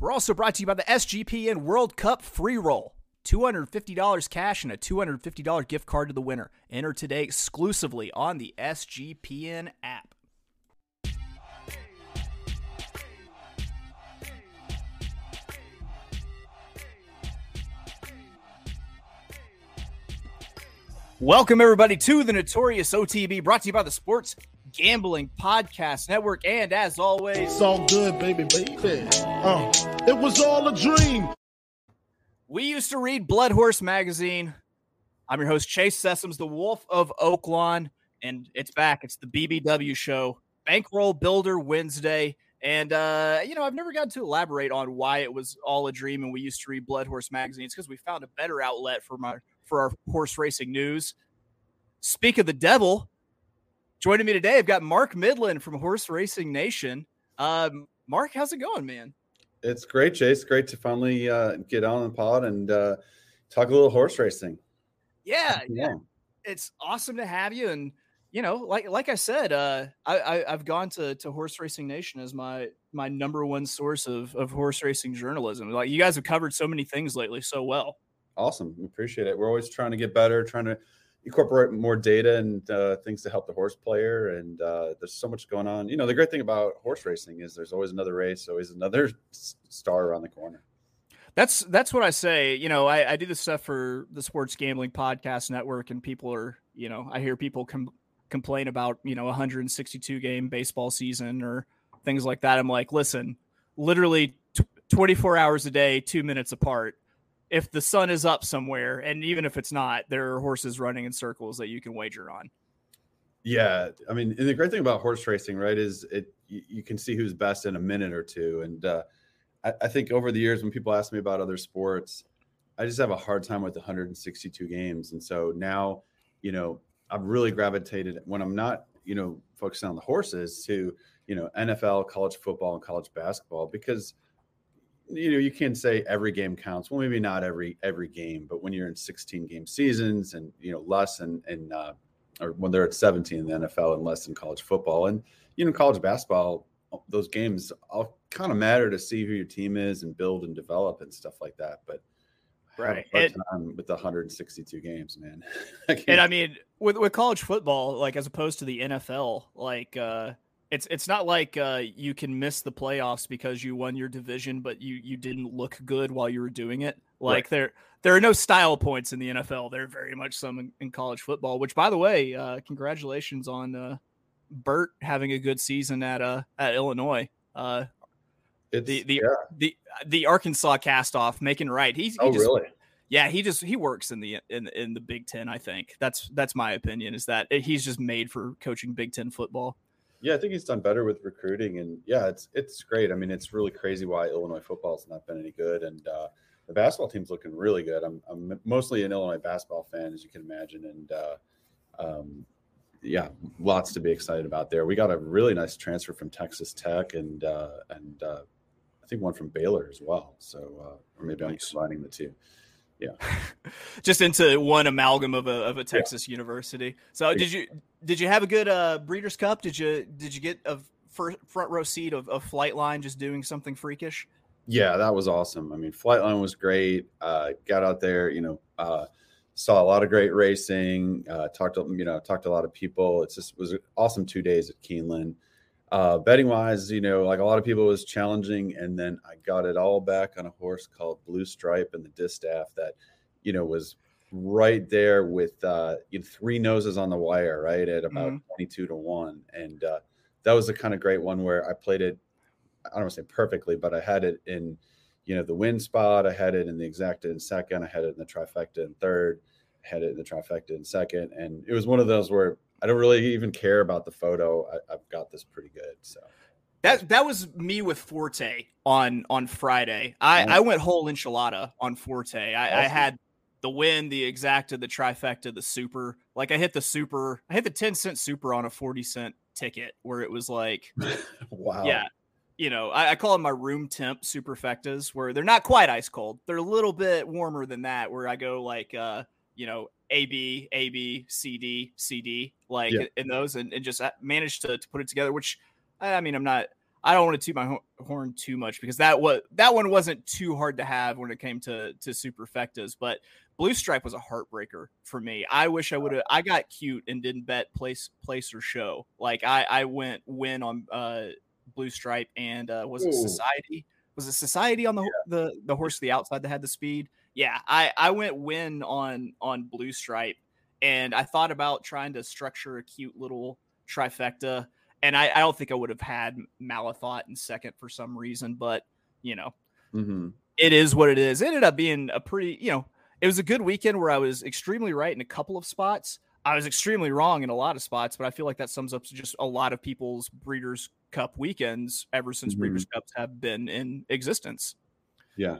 We're also brought to you by the SGPN World Cup Free Roll. $250 cash and a $250 gift card to the winner. Enter today exclusively on the SGPN app. Welcome, everybody, to the Notorious OTB, brought to you by the Sports Gambling Podcast Network. And as always, It's all good, baby, baby. Uh, it was all a dream. we used to read Blood Horse Magazine. I'm your host, Chase Sessoms, the Wolf of Oaklawn, and it's back. It's the BBW show, Bankroll Builder Wednesday. And, uh, you know, I've never gotten to elaborate on why it was all a dream and we used to read Blood Horse Magazine. It's because we found a better outlet for my for our horse racing news. Speak of the devil, joining me today, I've got Mark Midland from Horse Racing Nation. Um, Mark, how's it going, man? It's great, Chase. Great to finally uh, get on the pod and uh, talk a little horse racing. Yeah, yeah, it's awesome to have you. And you know, like like I said, uh, I, I I've gone to to Horse Racing Nation as my my number one source of of horse racing journalism. Like you guys have covered so many things lately so well. Awesome. Appreciate it. We're always trying to get better, trying to incorporate more data and uh, things to help the horse player. And uh, there's so much going on. You know, the great thing about horse racing is there's always another race, always another star around the corner. That's that's what I say. You know, I, I do this stuff for the Sports Gambling Podcast Network, and people are, you know, I hear people com- complain about, you know, 162 game baseball season or things like that. I'm like, listen, literally t- 24 hours a day, two minutes apart. If the sun is up somewhere, and even if it's not, there are horses running in circles that you can wager on. Yeah, I mean, and the great thing about horse racing, right, is it you, you can see who's best in a minute or two. And uh, I, I think over the years, when people ask me about other sports, I just have a hard time with 162 games. And so now, you know, I've really gravitated when I'm not, you know, focusing on the horses to, you know, NFL, college football, and college basketball because you know you can say every game counts. Well maybe not every every game but when you're in 16 game seasons and you know less and and uh, or when they're at 17 in the NFL and less in college football. And you know college basketball those games all kind of matter to see who your team is and build and develop and stuff like that. But I Right. hard And- time with the 162 games man. And I mean, with with college football, like as opposed to the NFL, like uh it's it's not like uh you can miss the playoffs because you won your division, but you you didn't look good while you were doing it. Like Right. there there are no style points in the NFL. There are very much some in, in college football. Which, by the way, uh congratulations on uh Bert having a good season at uh at Illinois. Uh it's, the the yeah. the the Arkansas cast off making right. He's he oh just really yeah, he just he works in the in in the Big Ten. I think that's that's my opinion. Is that he's just made for coaching Big Ten football. Yeah, I think he's done better with recruiting, and yeah, it's it's great. I mean, it's really crazy why Illinois football's not been any good, and uh, the basketball team's looking really good. I'm I'm mostly an Illinois basketball fan, as you can imagine, and uh, um, yeah, lots to be excited about there. We got a really nice transfer from Texas Tech, and uh, and uh, I think one from Baylor as well. So, uh, or maybe I'm Nice. combining the two. just into one amalgam of a of a Texas university. So did you did you have a good uh, Breeders' Cup? Did you did you get a first front row seat of, of Flightline just doing something freakish? Yeah, that was awesome. I mean, Flightline was great. Uh, got out there, you know, uh, saw a lot of great racing. Uh, talked to you know talked to a lot of people. It's just it was an awesome two days at Keeneland. Uh, betting wise, you know, like a lot of people was challenging, and then I got it all back on a horse called Blue Stripe and the Distaff that, you know, was right there with uh, you know, three noses on the wire, right at about Mhm. twenty two to one, and uh, that was the kind of great one where I played it I don't want to say perfectly, but I had it in, you know, the win spot. I had it in the exacta in second. I had it in the trifecta in third. I had it in the trifecta in second. And it was one of those where I don't really even care about the photo. I, I've got this pretty good. So That that was me with Forte on on Friday. I, I went whole enchilada on Forte. I, awesome. I had the win, the exacta, the trifecta, the super. Like I hit the super, I hit the 10 cent super on a 40 cent ticket where it was like wow. Yeah. You know, I, I call them my room temp superfectas where they're not quite ice cold. They're a little bit warmer than that, where I go like uh, you know, A B, A B, C D, C D, like yeah. in those and, and just uh, managed to, to put it together, which I mean, I'm not I don't want to toot my horn too much because that was that one wasn't too hard to have when it came to to superfectas, but Blue Stripe was a heartbreaker for me. I wish I would have. I got cute and didn't bet place place or show. Like I I went win on uh Blue Stripe and uh was it Society? Was it Society on the yeah. the the horse to the outside that had the speed? Yeah, I I went win on on Blue Stripe and I thought about trying to structure a cute little trifecta and I, I don't think I would have had Malathaat in second for some reason, but you know, mm-hmm. it is what it is. It ended up being a pretty, you know, it was a good weekend where I was extremely right in a couple of spots. I was extremely wrong in a lot of spots, but I feel like that sums up to just a lot of people's Breeders' Cup weekends ever since mm-hmm. Breeders' Cups have been in existence. Yeah,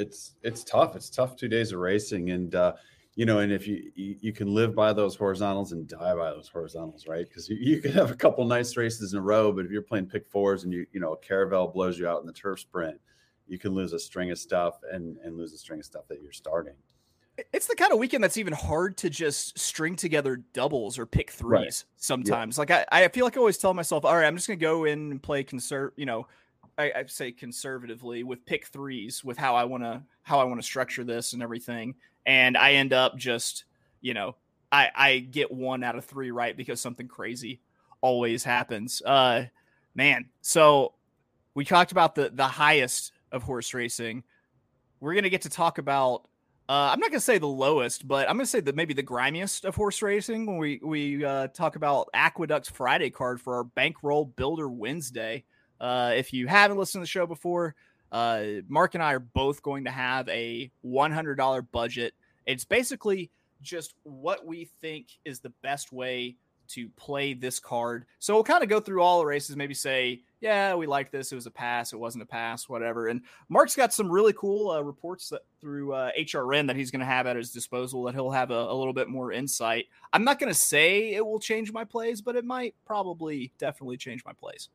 it's it's tough. It's tough two days of racing, and uh, you know, and if you, you, you can live by those horizontals and die by those horizontals, right? Because you, you could have a couple nice races in a row, but if you're playing pick fours and you you know a Caravel blows you out in the turf sprint, you can lose a string of stuff and and lose a string of stuff that you're starting. It's the kind of weekend that's even hard to just string together doubles or pick threes right. sometimes. Yeah. Like I, I feel like I always tell myself, all right, I'm just gonna go in and play conserve, you know, I, I say conservatively with pick threes with how I wanna how I want to structure this and everything and I end up just, you know, I I get one out of three right because something crazy always happens. Uh, man, so we talked about the the highest of horse racing. We're gonna get to talk about. Uh, I'm not gonna say the lowest, but I'm gonna say that maybe the grimiest of horse racing when we we uh, talk about Aqueduct's Friday card for our Bankroll Builder Wednesday. Uh, if you haven't listened to the show before, uh, Mark and I are both going to have a $100 budget. It's basically just what we think is the best way to play this card. So we'll kind of go through all the races, maybe say, yeah, we like this. It was a pass. It wasn't a pass, whatever. And Mark's got some really cool uh, reports that through uh, HRN that he's going to have at his disposal that he'll have a, a little bit more insight. I'm not going to say it will change my plays, but it might probably definitely change my plays.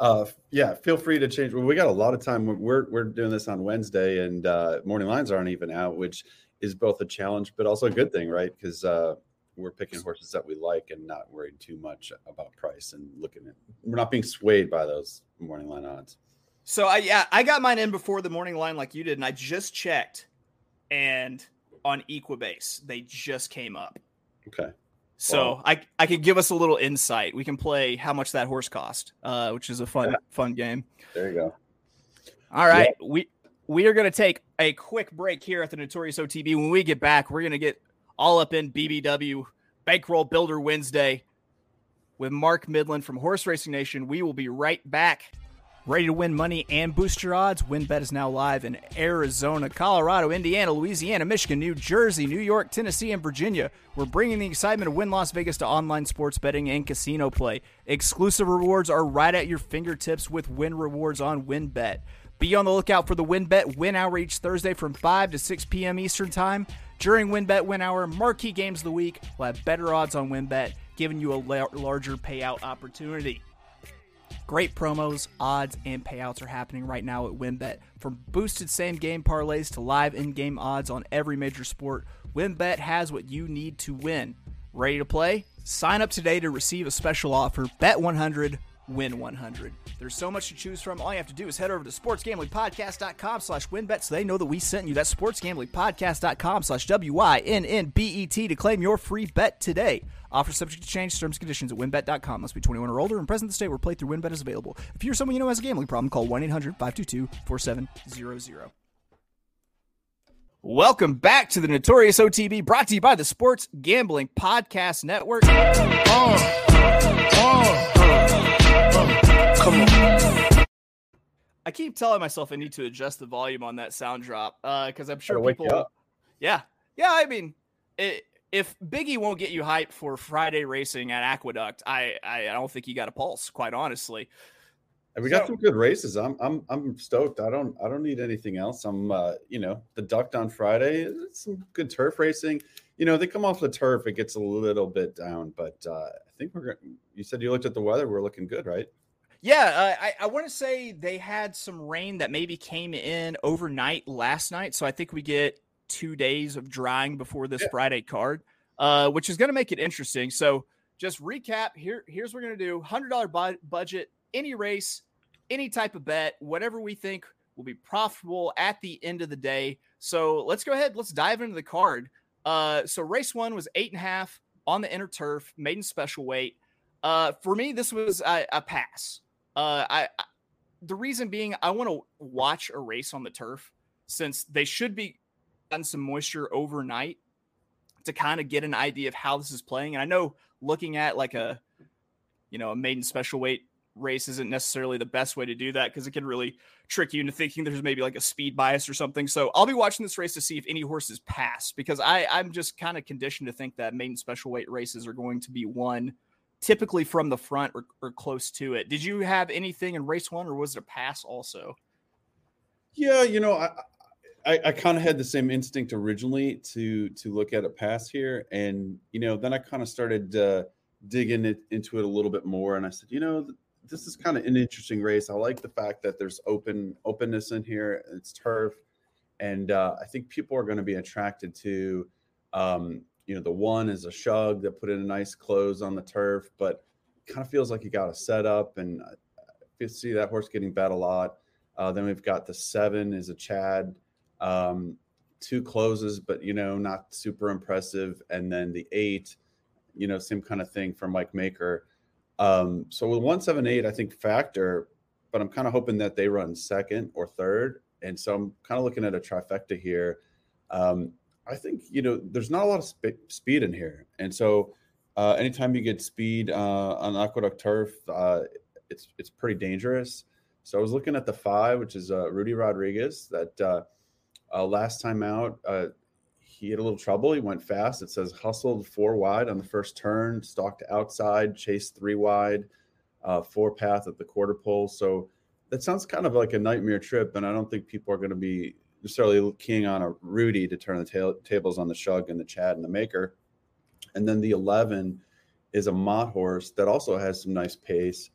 Uh, yeah, feel free to change. We got a lot of time. We're we're doing this on Wednesday, and uh, morning lines aren't even out, which is both a challenge but also a good thing, right? Because uh, we're picking horses that we like and not worried too much about price and looking at. We're not being swayed by those morning line odds. So I yeah I got mine in before the morning line like you did, and I just checked, and on Equibase they just came up. Okay. So I I could give us a little insight. We can play how much that horse cost, uh, which is a fun yeah. fun game. There you go. All right, yeah. we we are going to take a quick break here at the Notorious OTB. When we get back, we're going to get all up in BBW Bankroll Builder Wednesday with Mark Midland from Horse Racing Nation. We will be right back. Ready to win money and boost your odds? WynnBET is now live in Arizona, Colorado, Indiana, Louisiana, Michigan, New Jersey, New York, Tennessee, and Virginia. We're bringing the excitement of Wynn Las Vegas to online sports betting and casino play. Exclusive rewards are right at your fingertips with Wynn Rewards on WynnBET. Be on the lookout for the WynnBET Win Hour each Thursday from 5 to 6 p.m. Eastern Time. During WynnBET Win Hour, marquee games of the week will have better odds on WynnBET, giving you a la- larger payout opportunity. Great promos, odds, and payouts are happening right now at WynnBET. From boosted same game parlays to live in game odds on every major sport, WynnBET has what you need to win. Ready to play? Sign up today to receive a special offer. Bet 100 win 100. There's so much to choose from. All you have to do is head over to sportsgamblingpodcast.com slash wynnbet so they know that we sent you. That's sportsgamblingpodcast.com slash W-Y-N-N-B-E-T to claim your free bet today. Offer subject to change. Terms and conditions at wynnbet.com. Must be 21 or older and present in the state where playthrough WynnBET is available. If you're someone you know has a gambling problem, call 1-800-522-4700. Welcome back to the Notorious OTB, brought to you by the Sports Gambling Podcast Network. Oh, oh, oh, come on. I keep telling myself I need to adjust the volume on that sound drop because uh, I'm sure people. Yeah, yeah. I mean, it, if Biggie won't get you hyped for Friday racing at Aqueduct, I I, I don't think you got a pulse, quite honestly. And we got so, some good races. I'm I'm I'm stoked. I don't I don't need anything else. I'm uh, you know, the ducked on Friday, some good turf racing. You know, they come off the turf, it gets a little bit down, but uh, I think we're going you said you looked at the weather, we're looking good, right? Yeah, uh, I, I want to say they had some rain that maybe came in overnight last night. So I think we get two days of drying before this yeah. Friday card, uh, which is going to make it interesting. So just recap here. Here's what we're going to do $100 bu- budget, any race, any type of bet, whatever we think will be profitable at the end of the day. So let's go ahead. Let's dive into the card. Uh, so race one was eight and a half on the inner turf, maiden special weight. Uh, for me, this was a, a pass. Uh, I, I, the reason being, I want to watch a race on the turf since they should be on some moisture overnight to kind of get an idea of how this is playing. And I know looking at like a, you know, a maiden special weight race isn't necessarily the best way to do that because it can really trick you into thinking there's maybe like a speed bias or something. So I'll be watching this race to see if any horses pass because I I'm just kind of conditioned to think that maiden special weight races are going to be won typically from the front or, or close to it. Did you have anything in race one or was it a pass also? Yeah, you know, I I, I kind of had the same instinct originally to to look at a pass here, and you know, then I kind of started uh, digging it, into it a little bit more, and I said, you know, this is kind of an interesting race. I like the fact that there's open openness in here. It's turf, and uh, I think people are going to be attracted to. Um, you know, the one is a Shug that put in a nice close on the turf, but kind of feels like you got a setup, and I see that horse getting bet a lot. Uh, then we've got the seven is a Chad, um, two closes, but you know, not super impressive, and then the eight, you know, same kind of thing for Mike Maker. Um, so with 178, I think factor, but I'm kind of hoping that they run second or third. And so I'm kind of looking at a trifecta here. Um, I think, you know, there's not a lot of sp- speed in here. And so uh, anytime you get speed uh, on aqueduct turf, uh, it's, it's pretty dangerous. So I was looking at the five, which is uh, Rudy Rodriguez that uh, uh, last time out, he had a little trouble. He went fast. It says hustled four wide on the first turn, stalked outside, chased three wide, uh, four path at the quarter pole. So that sounds kind of like a nightmare trip. And I don't think people are going to be necessarily keying on a Rudy to turn the ta- tables on the Shug and the Chad and the Maker. And then the 11 is a Mott horse that also has some nice pace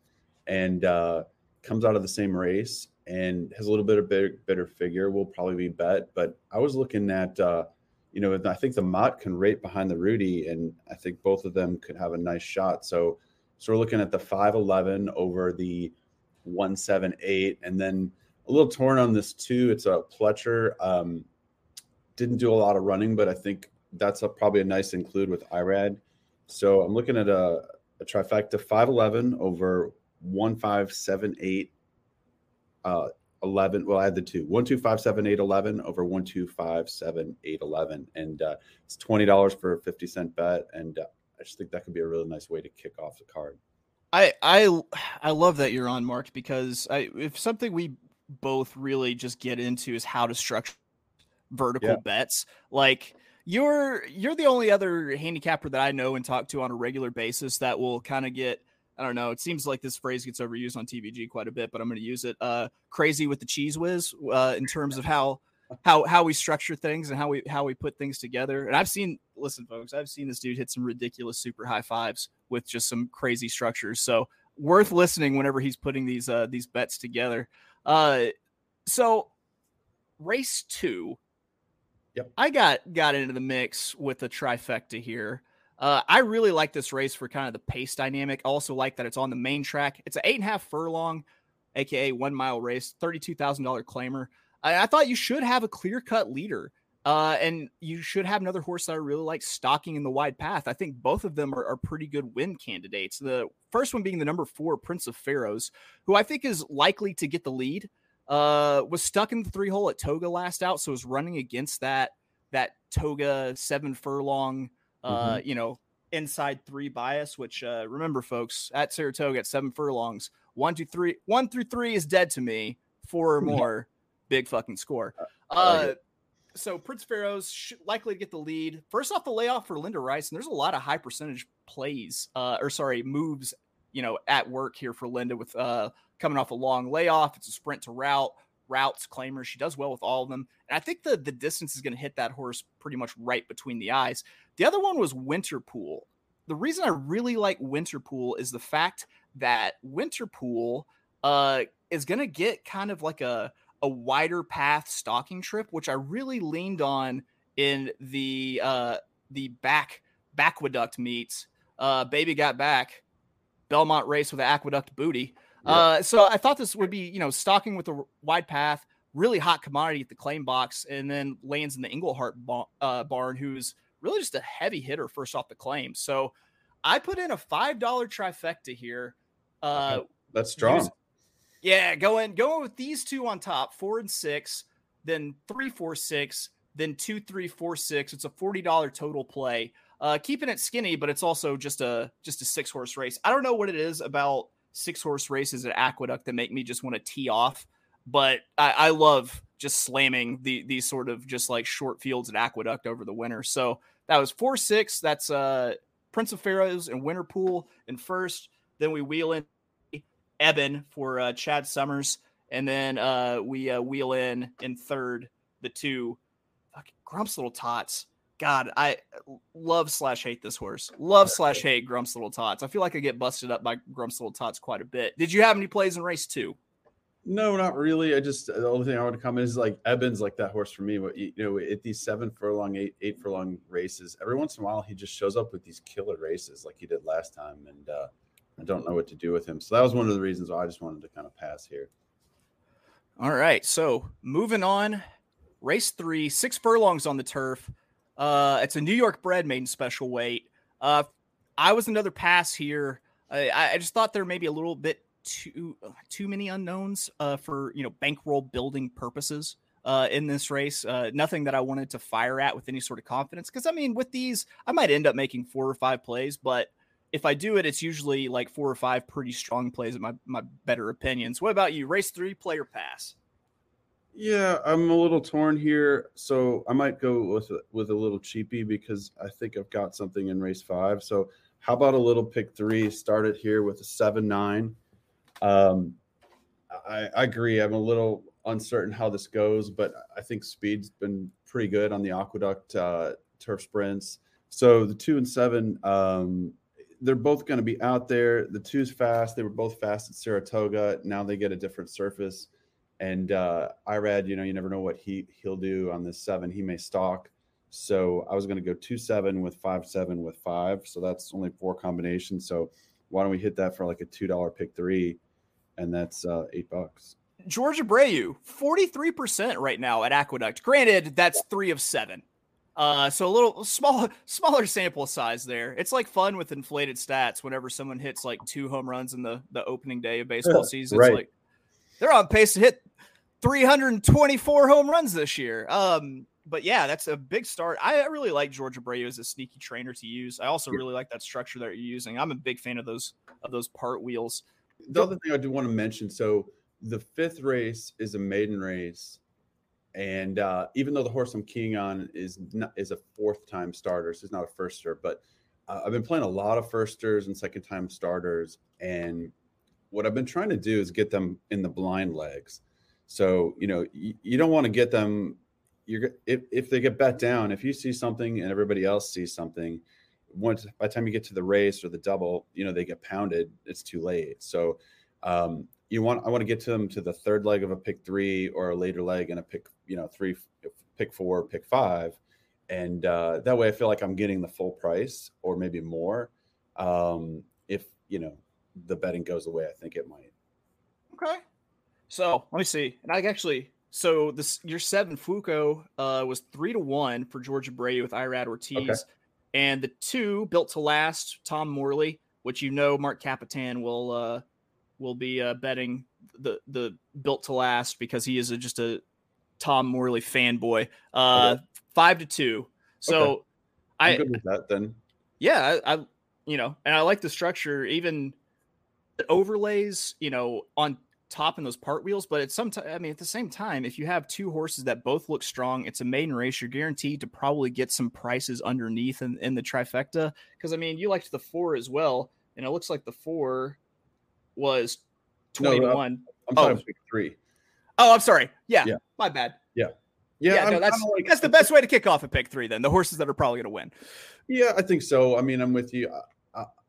and uh, comes out of the same race and has a little bit of better, better figure. Will probably be bet. But I was looking at. Uh, you know, I think the Mott can rate behind the Rudy, and I think both of them could have a nice shot. So, so we're looking at the 511 over the 178, and then a little torn on this too. It's a Pletcher. Um, didn't do a lot of running, but I think that's a, probably a nice include with Irad. So I'm looking at a, a trifecta 511 over 1578 uh, 11 well i had the two 1257811 over 1257811 and uh, it's $20 for a 50 cent bet. And uh, i just think that could be a really nice way to kick off the card. I i i love that you're on mark because i if something we both really just get into is how to structure vertical yeah. bets like you're you're the only other handicapper that i know and talk to on a regular basis that will kind of get I don't know. It seems like this phrase gets overused on TVG quite a bit, but I'm going to use it. Uh, crazy with the cheese whiz uh, in terms of how how how we structure things and how we how we put things together. And I've seen, listen, folks, I've seen this dude hit some ridiculous super high fives with just some crazy structures. So worth listening whenever he's putting these uh, these bets together. Uh, so race two, yep, I got got into the mix with the trifecta here. Uh, I really like this race for kind of the pace dynamic. I also like that it's on the main track. It's an eight and a half furlong, aka one mile race, thirty-two thousand dollar claimer. I, I, thought you should have a clear cut leader, uh, and you should have another horse that I really like stalking in the wide path. I think both of them are, are pretty good win candidates. The first one being the number four Prince of Pharaohs, who I think is likely to get the lead. Uh, was stuck in the three hole at Toga last out, so was running against that that Toga seven furlong uh, mm-hmm. you know, inside three bias, which uh, remember, folks, at Saratoga at seven furlongs, one, two, three, one through three is dead to me. Four or more, big fucking score. Uh, so Prince Pharaoh's likely to get the lead. First off, the layoff for Linda Rice, and there's a lot of high percentage plays, uh, or sorry, moves, you know, at work here for Linda with uh, coming off a long layoff. It's a sprint to route, routes, claimers. She does well with all of them, and I think the the distance is going to hit that horse pretty much right between the eyes. The other one was Winterpool. The reason I really like Winterpool is the fact that Winterpool uh, is going to get kind of like a a wider path stalking trip, which I really leaned on in the uh, the back aqueduct meets. Uh, Baby got back, Belmont race with aqueduct booty. Uh, so I thought this would be you know stalking with a wide path, really hot commodity at the claim box, and then lands in the Englehart ba- uh, barn, who's really just a heavy hitter first off the claim. So I put in a five dollar trifecta here. Uh, That's strong. Yeah, going going with these two on top, four and six, then three, four, six, then two, three, four, six. It's a forty dollar total play. Uh, keeping it skinny, but it's also just a just a six horse race. I don't know what it is about six horse races at Aqueduct that make me just want to tee off, but I, I love just slamming the these sort of just like short fields at Aqueduct over the winter. So that was four six. That's uh Prince of Pharaohs and Winter Pool in first. Then we wheel in Eben for uh, Chad Summers, and then uh, we uh, wheel in in third the two fucking Grumps Little Tots. God, I love slash hate this horse. Love slash hate Grumps Little Tots. I feel like I get busted up by Grumps Little Tots quite a bit. Did you have any plays in race two? No, not really. I just the only thing I want to comment is like Eben's like that horse for me. But you know, at these seven furlong, eight eight furlong races, every once in a while he just shows up with these killer races like he did last time, and uh, I don't know what to do with him. So that was one of the reasons why I just wanted to kind of pass here. All right. So moving on, race three, six furlongs on the turf. Uh, it's a New York bred in special weight. Uh, I was another pass here. I, I just thought there may be a little bit too too many unknowns uh, for you know bankroll building purposes uh, in this race. Uh, nothing that I wanted to fire at with any sort of confidence because I mean with these I might end up making four or five plays, but if I do it, it's usually like four or five pretty strong plays in my my better opinions. What about you? Race three, player pass. Yeah, I'm a little torn here, so I might go with with a little cheapy because I think I've got something in race five. So how about a little pick three? Started here with a seven nine. Um, I, I agree. I'm a little uncertain how this goes, but I think speed's been pretty good on the aqueduct uh, turf sprints. So the two and seven, um, they're both going to be out there. The two's fast. They were both fast at Saratoga. Now they get a different surface. And uh, read, you know, you never know what he he'll do on this seven. He may stalk. So I was going to go two seven with five seven with five. So that's only four combinations. So why don't we hit that for like a two dollar pick three, and that's uh, eight bucks. George Abreu, forty three percent right now at Aqueduct. Granted, that's three of seven. Uh, so a little smaller, smaller sample size there. It's like fun with inflated stats. Whenever someone hits like two home runs in the the opening day of baseball season, right. it's like they're on pace to hit 324 home runs this year. Um, but yeah, that's a big start. I really like George Abreu as a sneaky trainer to use. I also really like that structure that you're using. I'm a big fan of those of those part wheels. The other thing I do want to mention, so the fifth race is a maiden race and uh, even though the horse I'm keying on is not, is a fourth time starter, so it's not a firster, but uh, I've been playing a lot of firsters and second time starters. And what I've been trying to do is get them in the blind legs. So, you know, you, you don't want to get them. You're if, if they get bet down, if you see something and everybody else sees something, once by the time you get to the race or the double, you know, they get pounded, it's too late. So, um, you want I want to get to them to the third leg of a pick three or a later leg and a pick you know three pick four pick five and uh, that way I feel like I'm getting the full price or maybe more um, if you know the betting goes the way I think it might. Okay, so let me see, and I actually so this your seven Fuco uh, was three to one for George Abreu with Irad Ortiz, okay. and the two built to last Tom Morley, which you know Mark Capitan will uh, will be uh, betting the the built to last because he is a, just a Tom Morley fanboy. Uh, okay. Five to two. So okay. I good with that then. Yeah, I, I, you know, and I like the structure. Even the overlays, you know, on top in those part wheels, but it's some. time, I mean, at the same time, if you have two horses that both look strong, it's a maiden race. You're guaranteed to probably get some prices underneath in, in the trifecta. Because I mean, you liked the four as well, and it looks like the four was twenty to one. I'm talking oh. pick three. Oh, I'm sorry. Yeah, yeah. my bad. Yeah. Yeah, yeah no, that's like, that's the best way to kick off a pick three. Then the horses that are probably going to win. Yeah, I think so. I mean, I'm with you.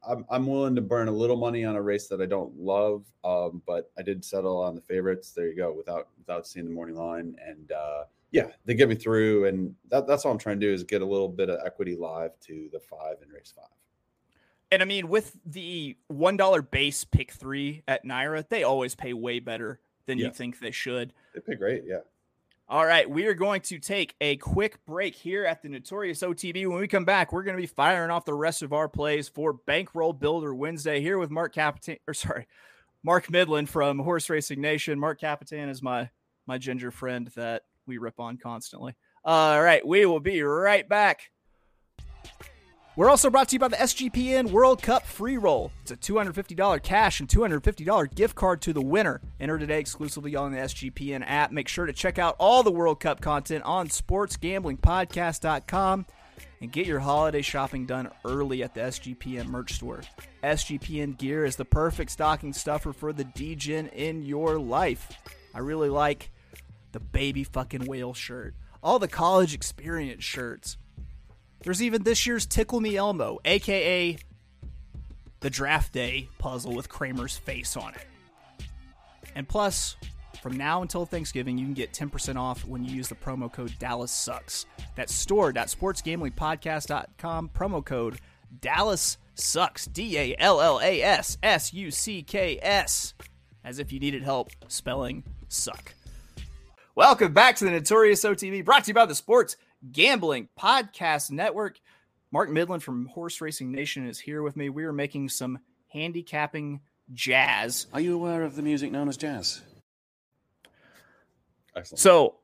I'm, I'm willing to burn a little money on a race that I don't love, um, but I did settle on the favorites. There you go, without without seeing the morning line, and uh, yeah, they get me through, and that, that's all I'm trying to do is get a little bit of equity live to the five and race five. And I mean, with the one dollar base pick three at NYRA, they always pay way better than yeah. you think they should. They pay great, yeah. All right, we are going to take a quick break here at the Notorious OTB. When we come back, we're going to be firing off the rest of our plays for Bankroll Builder Wednesday here with Mark Capitan, or sorry, Mark Midland from Horse Racing Nation. Mark Capitan is my my ginger friend that we rip on constantly. All right, we will be right back. We're also brought to you by the SGPN World Cup Free Roll. It's a $250 cash and $250 gift card to the winner. Enter today exclusively on the SGPN app. Make sure to check out all the World Cup content on sportsgamblingpodcast.com and get your holiday shopping done early at the SGPN merch store. SGPN gear is the perfect stocking stuffer for the DGen in your life. I really like the baby fucking whale shirt, all the college experience shirts there's even this year's Tickle Me Elmo, aka the draft day puzzle with Kramer's face on it. And plus, from now until Thanksgiving, you can get 10% off when you use the promo code Dallas Sucks. That's store.sportsgamblingpodcast.com, promo code Dallas Sucks, D A L L A S S U C K S, as if you needed help spelling suck. Welcome back to the Notorious OTB, brought to you by the Sports Gambling Podcast Network. Mark Midland from Horse Racing Nation is here with me. We are making some handicapping jazz. Are you aware of the music known as jazz? Excellent. So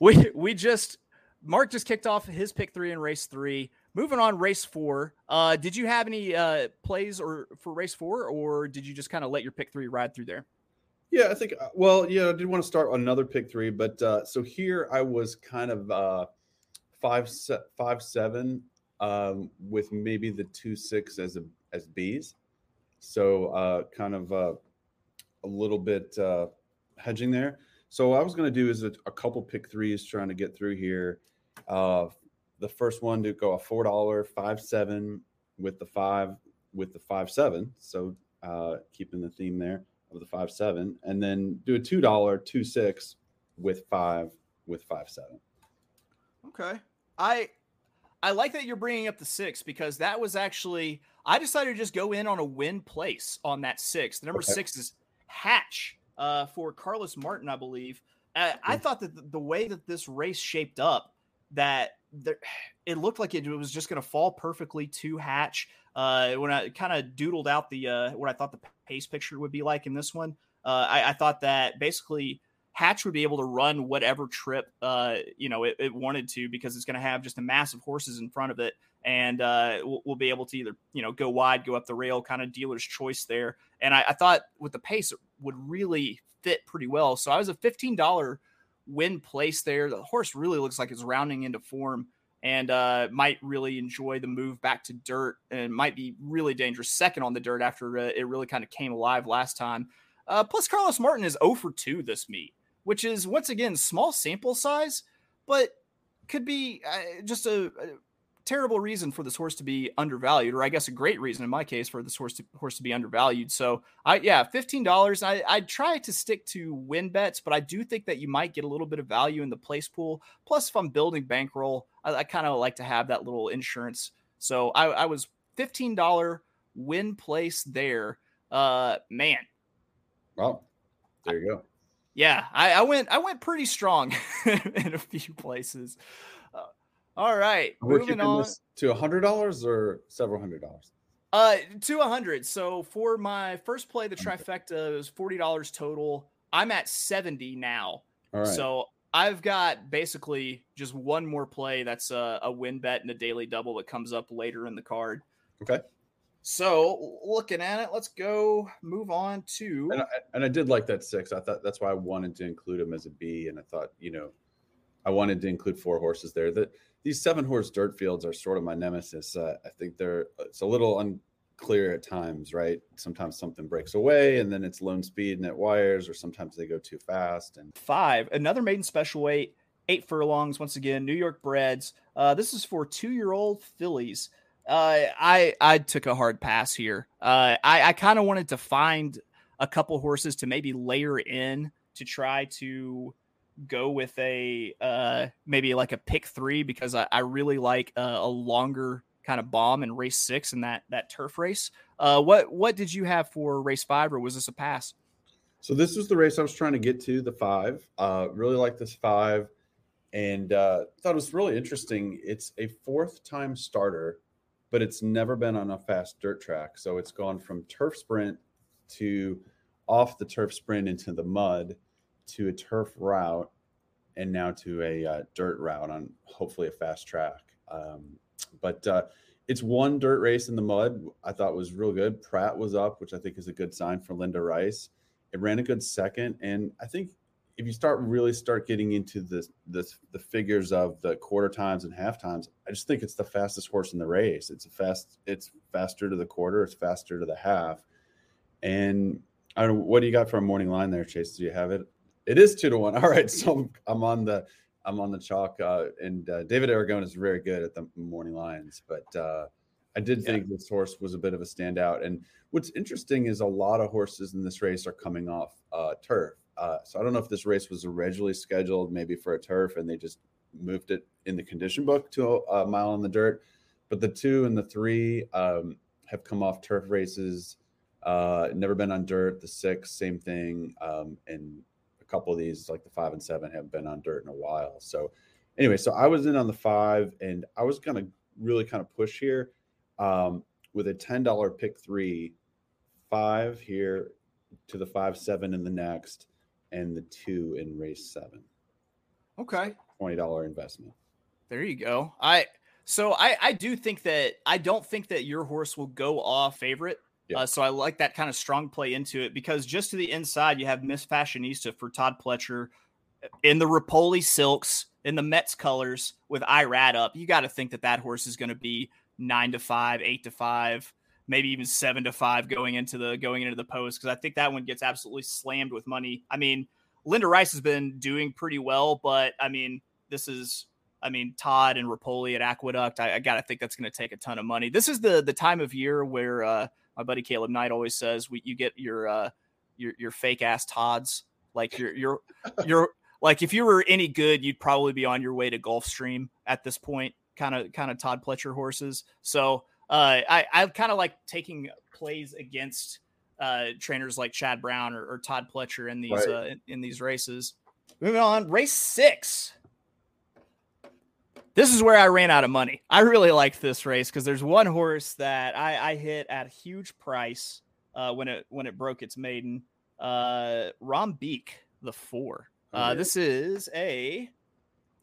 we we just Mark just kicked off his pick three in race three. Moving on, race four. Uh, did you have any uh, plays or for race four, or did you just kind of let your pick three ride through there? Yeah, I think. Uh, well, yeah, I did want to start another pick three, but uh, so here I was kind of uh, five five seven um, with maybe the two six as a as B's. So uh, kind of uh, a little bit uh, hedging there. So what I was going to do is a, a, couple pick threes trying to get through here. Uh, the first one to go a four dollar five seven with the five with the five seven. So uh, keeping the theme there of the five seven, and then do a two dollar two six with five with five seven. Okay. I I like that you're bringing up the six because that was actually I decided to just go in on a win place on that six. The number okay. six is Hatch uh, for Carlos Martin, I believe. Uh, I thought that the way that this race shaped up, that there, it looked like it was just going to fall perfectly to Hatch. Uh, when I kind of doodled out the uh, what I thought the pace picture would be like in this one, uh, I, I thought that basically Hatch would be able to run whatever trip uh, you know it, it, wanted to because it's going to have just a massive horses in front of it, and uh, we'll, we'll, be able to either you know go wide, go up the rail, kind of dealer's choice there. And I, I thought with the pace it would really fit pretty well. So I was a fifteen dollar win place there. The horse really looks like it's rounding into form and uh, might really enjoy the move back to dirt and might be really dangerous second on the dirt after uh, it really kind of came alive last time. Uh, plus, Carlos Martin is 0 for 2 this meet which is once again small sample size, but could be uh, just a, a, terrible reason for this horse to be undervalued, or I guess a great reason in my case for this horse to, horse to be undervalued. So I yeah, fifteen dollars. I I try to stick to win bets, but I do think that you might get a little bit of value in the place pool. Plus, if I'm building bankroll, I, I kind of like to have that little insurance. So I, I was fifteen dollar win place there. Uh, man. Well, there you go. Yeah, I, I went I went pretty strong in a few places. Uh, all right, We're moving on to a hundred dollars or several hundred dollars. Uh, to a hundred. So for my first play, the trifecta was forty dollars total. I'm at seventy now. All right. So I've got basically just one more play. That's a, a win bet and a daily double that comes up later in the card. Okay. So looking at it, let's go move on to. And I, and I did like that six. I thought that's why I wanted to include him as a B. And I thought, you know, I wanted to include four horses there. That these seven horse dirt fields are sort of my nemesis. Uh, I think they're it's a little unclear at times, right? Sometimes something breaks away, and then it's lone speed and it wires, or sometimes they go too fast. And five, another maiden special weight, eight furlongs. Once again, New York breds. Uh, this is for two year old fillies. Uh, I I took a hard pass here. Uh, I I kind of wanted to find a couple horses to maybe layer in to try to go with a uh maybe like a pick three because I, I really like a, a longer kind of bomb in race six in that that turf race. Uh, what what did you have for race five, or was this a pass? So this was the race I was trying to get to, the five. Uh, really like this five, and uh, thought it was really interesting. It's a fourth time starter, but it's never been on a fast dirt track. So it's gone from turf sprint to off the turf sprint into the mud to a turf route and now to a uh, dirt route on hopefully a fast track. Um, but uh, it's one dirt race in the mud. I thought was real good. Prat was up, which I think is a good sign for Linda Rice. It ran a good second, and I think if you start really start getting into the the, the figures of the quarter times and half times, I just think it's the fastest horse in the race. It's a fast. It's faster to the quarter. It's faster to the half. And I don't. What do you got for a morning line there, Chase? Do you have it? It is two to one. All right, so I'm, I'm on the I'm on the chalk, uh, and uh, David Aragona is very good at the morning lines, but uh, I did yeah. think this horse was a bit of a standout. And what's interesting is a lot of horses in this race are coming off uh, turf. Uh, so I don't know if this race was originally scheduled maybe for a turf, and they just moved it in the condition book to a, mile in the dirt. But the two and the three um, have come off turf races. Uh, never been on dirt. The six, same thing, um, and a couple of these, like the five and seven, have been on dirt in a while. So, anyway, so I was in on the five, and I was going to really kind of push here um, with a ten dollar pick three, five here to the five seven in the next, and the two in race seven. Okay, twenty dollar investment. There you go. I so I I do think that I don't think that your horse will go off favorite. Yeah. Uh, so I like that kind of strong play into it because just to the inside, you have Miss Fashionista for Todd Pletcher in the Repole silks in the Mets colors with Irad up. You got to think that that horse is going to be nine to five, eight to five, maybe even seven to five going into the going into the post because I think that one gets absolutely slammed with money. I mean, Linda Rice has been doing pretty well, but I mean, this is I mean, Todd and Repole at Aqueduct. I, I got to think that's going to take a ton of money. This is the the time of year where uh, my buddy Caleb Knight always says we you get your uh your your fake ass Todds like you're you're you're like if you were any good you'd probably be on your way to Gulfstream at this point kind of kind of Todd Pletcher horses so uh I I kind of like taking plays against uh trainers like Chad Brown or, or Todd Pletcher in these right. uh in, in these races moving on race six this is where I ran out of money. I really like this race because there's one horse that I, I hit at a huge price uh, when it when it broke its maiden. Uh, Rombeek, the four. Uh, This is a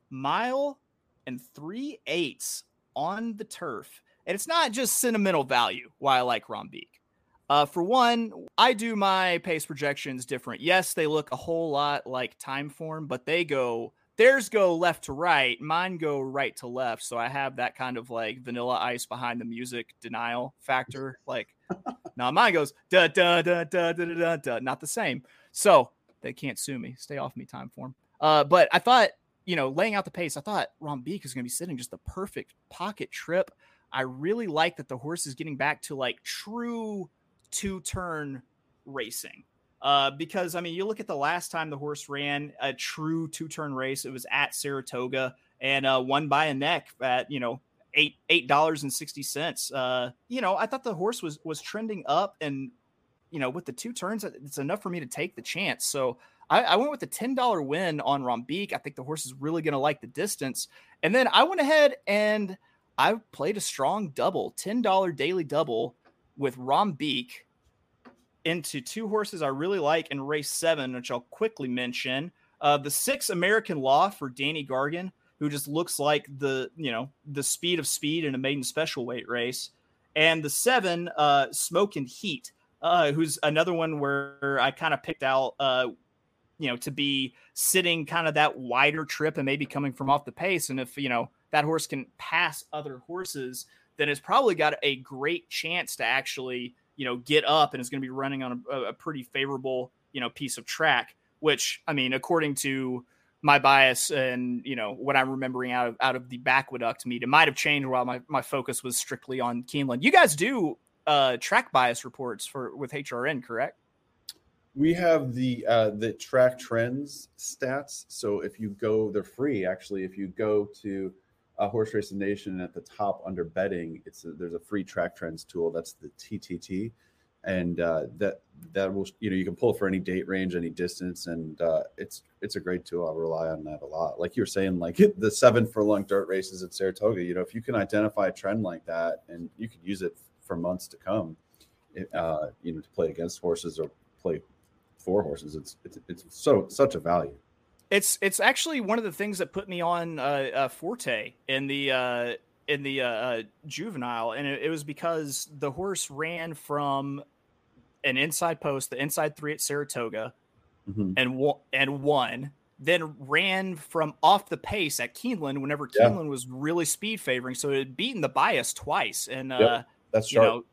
mile and three eighths on the turf, and it's not just sentimental value. Why I like Rombeek. Uh, for one, I do my pace projections different. Yes, they look a whole lot like Timeform, but they go theirs go left to right, mine go right to left. So I have that kind of like vanilla ice behind the music denial factor. Like, now mine goes da da da da da da da, not the same. So they can't sue me. Stay off me, Timeform. Uh, but I thought, you know, laying out the pace, I thought Rombeek is going to be sitting just the perfect pocket trip. I really like that the horse is getting back to like true two turn racing. Uh, because I mean, you look at the last time the horse ran a true two turn race, it was at Saratoga and uh, won by a neck at you know eight eight dollars and sixty cents. Uh, you know, I thought the horse was was trending up, and you know, with the two turns, it's enough for me to take the chance. So I, I went with a ten dollar win on Rombeek. I think the horse is really going to like the distance, and then I went ahead and I played a strong double, ten dollar daily double with Rombeek into two horses I really like in race seven, which I'll quickly mention. Uh, the six American Law for Danny Gargan, who just looks like the you know the speed of speed in a maiden special weight race, and the seven, uh, Smoke and Heat, uh, who's another one where I kind of picked out, uh, you know, to be sitting kind of that wider trip and maybe coming from off the pace. And if, you know, that horse can pass other horses, then it's probably got a great chance to actually, you know, get up and is going to be running on a, a pretty favorable, you know, piece of track, which, I mean, according to, my bias and you know what I'm remembering out of out of the Backwood meet. It might have changed while my, my focus was strictly on Keeneland. You guys do uh, track bias reports for with HRN, correct? We have the uh, the track trends stats. So if you go, they're free actually. If you go to a Horse Racing Nation at the top under betting, it's a, there's a free track trends tool. That's the TTT and uh, that that will you know you can pull for any date range, any distance, and uh, it's it's a great tool. I rely on that a lot. Like you were saying, like the seven furlong dirt races at Saratoga. You know, if you can identify a trend like that, and you can use it for months to come, uh, you know, to play against horses or play for horses, it's it's it's so such a value. It's it's actually one of the things that put me on uh, uh Forte in the uh, in the uh, uh, juvenile, and it, it, was because the horse ran from an inside post, the inside three at Saratoga, mm-hmm. and and won. Then ran from off the pace at Keeneland whenever yeah. Keeneland was really speed favoring, so it had beaten the bias twice. And uh, yep. that's you know,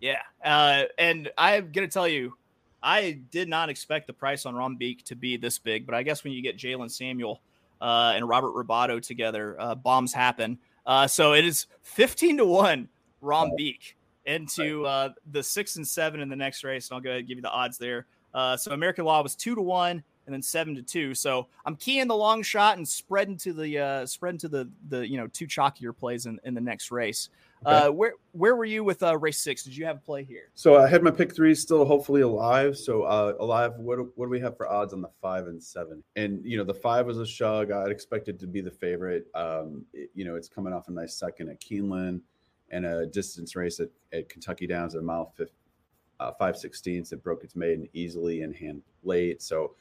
yeah. Uh, and I'm gonna tell you, I did not expect the price on Rombeek to be this big, but I guess when you get Jalen Samuel uh, and Robert Roboto together, uh, bombs happen. Uh, so it is 15 to 1 Rom Beek into uh, the six and seven in the next race. And I'll go ahead and give you the odds there. Uh, so American Law was two to one and then seven to two. So I'm keying the long shot and spreading to the uh, spreading to the the you know two chalkier plays in, in the next race. Okay. Uh, where where were you with uh, race six? Did you have a play here? So I had my pick three still hopefully alive. So uh, alive. What what do we have for odds on the five and seven? And you know the five was a shug. I'd expected to be the favorite. Um, it, you know it's coming off a nice second at Keeneland and a distance race at, at Kentucky Downs at a mile fifth, uh, five sixteenths. It broke its maiden easily and hand late. So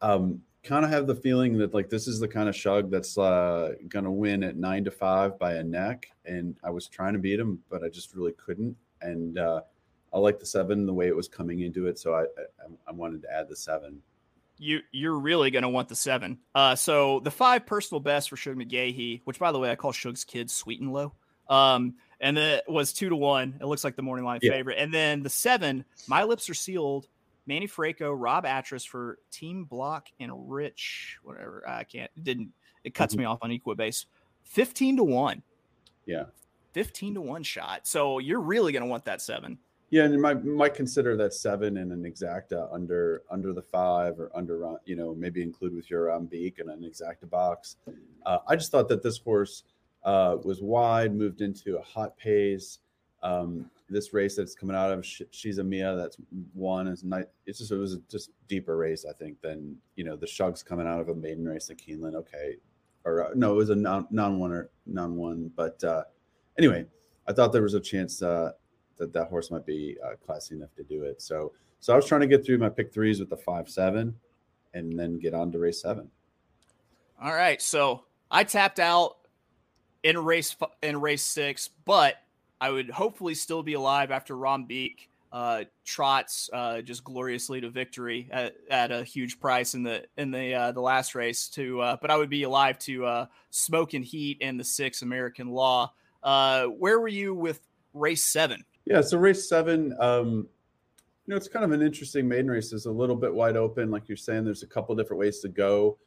um, kind of have the feeling that like this is the kind of shug that's uh, gonna win at nine to five by a neck. And I was trying to beat him, but I just really couldn't. And uh, I like the seven the way it was coming into it, so I I, I wanted to add the seven. You you're really gonna want the seven. Uh, so the five personal best for Shug McGaughey, which by the way I call Shug's kids sweet and low. Um, and then it was two to one. It looks like the morning line yeah. favorite. And then the seven, my lips are sealed Manny Franco, Rob Atras for Team Block, and Rich, whatever. I can't, didn't, it cuts mm-hmm. me off on Equibase. 15 to 1. Yeah. 15 to 1 shot. So you're really going to want that seven. Yeah, and you might might consider that seven and an exacta under under the five or under uh, you know maybe include with your um, beak and an exacta box. Uh, I just thought that this horse uh, was wide, moved into a hot pace. Um, this race that's coming out of she's a Mia that's one is night. It's just it was just deeper race I think than you know the Shugs coming out of a maiden race at Keeneland. Okay, or uh, no, it was a non non one or non one. But uh, anyway, I thought there was a chance uh, that that horse might be uh, classy enough to do it. So so I was trying to get through my pick threes with the five seven, and then get on to race seven. All right, so I tapped out in race in race six, but I would hopefully still be alive after Rom Beek uh, trots uh, just gloriously to victory at, at, a huge price in the in the uh, the last race. To uh, but I would be alive to uh, Smoke and Heat and the six American Law. Uh, where were you with race seven? Yeah, so race seven. Um, you know, it's kind of an interesting maiden race. It's a little bit wide open, like you're saying. There's a couple different ways to go.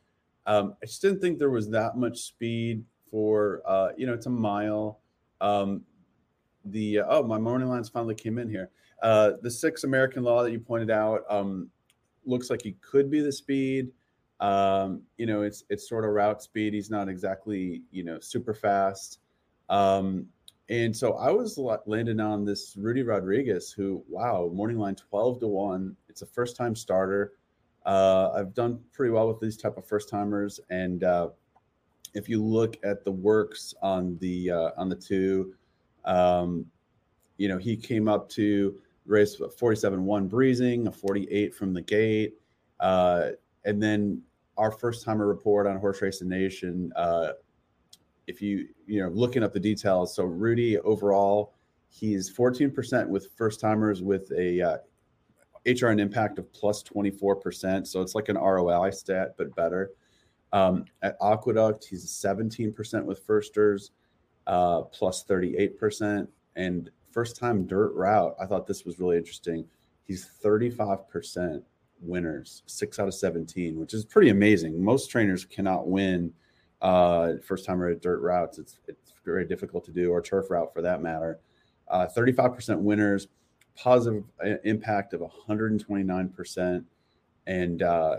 Um, I just didn't think there was that much speed for you know it's a mile. Um, the uh, oh my morning lines finally came in here. Uh, the six American law that you pointed out um, looks like he could be the speed. Um, you know, it's it's sort of route speed. He's not exactly you know super fast. Um, and so I was landing on this Rudy Rodriguez, who wow, morning line twelve to one. It's a first time starter. Uh, I've done pretty well with these type of first timers, and uh, if you look at the works on the uh, on the two, um, you know, he came up to race 47 1 breezing, a 48 from the gate. Uh, and then our first timer report on Horse Racing Nation, uh, if you, you know, looking up the details. So Rudy overall, He's 14% with first timers with a uh, HRN impact of plus 24%. So it's like an ROI stat, but better. Um, at Aqueduct, he's 17% with firsters, uh, plus 38%. And first time dirt route, I thought this was really interesting. He's 35% winners, six out of 17, which is pretty amazing. Most trainers cannot win uh, first time at dirt routes. It's, it's very difficult to do, or turf route for that matter. Uh, 35% winners, positive uh, impact of 129%. And uh,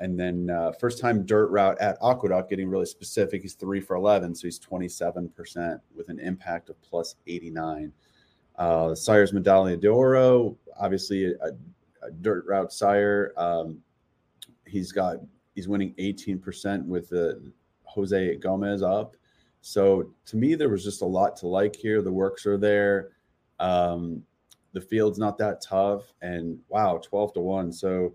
and then uh, first time dirt route at Aqueduct, getting really specific, he's three for 11. So he's 27% with an impact of plus 89. Uh, Sire's Medaglia d'Oro, obviously a, a, dirt route sire. Um, he's got, he's winning 18% with the Jose Gomez up. So to me, there was just a lot to like here. The works are there. Um, the field's not that tough. And wow, 12 to 1. So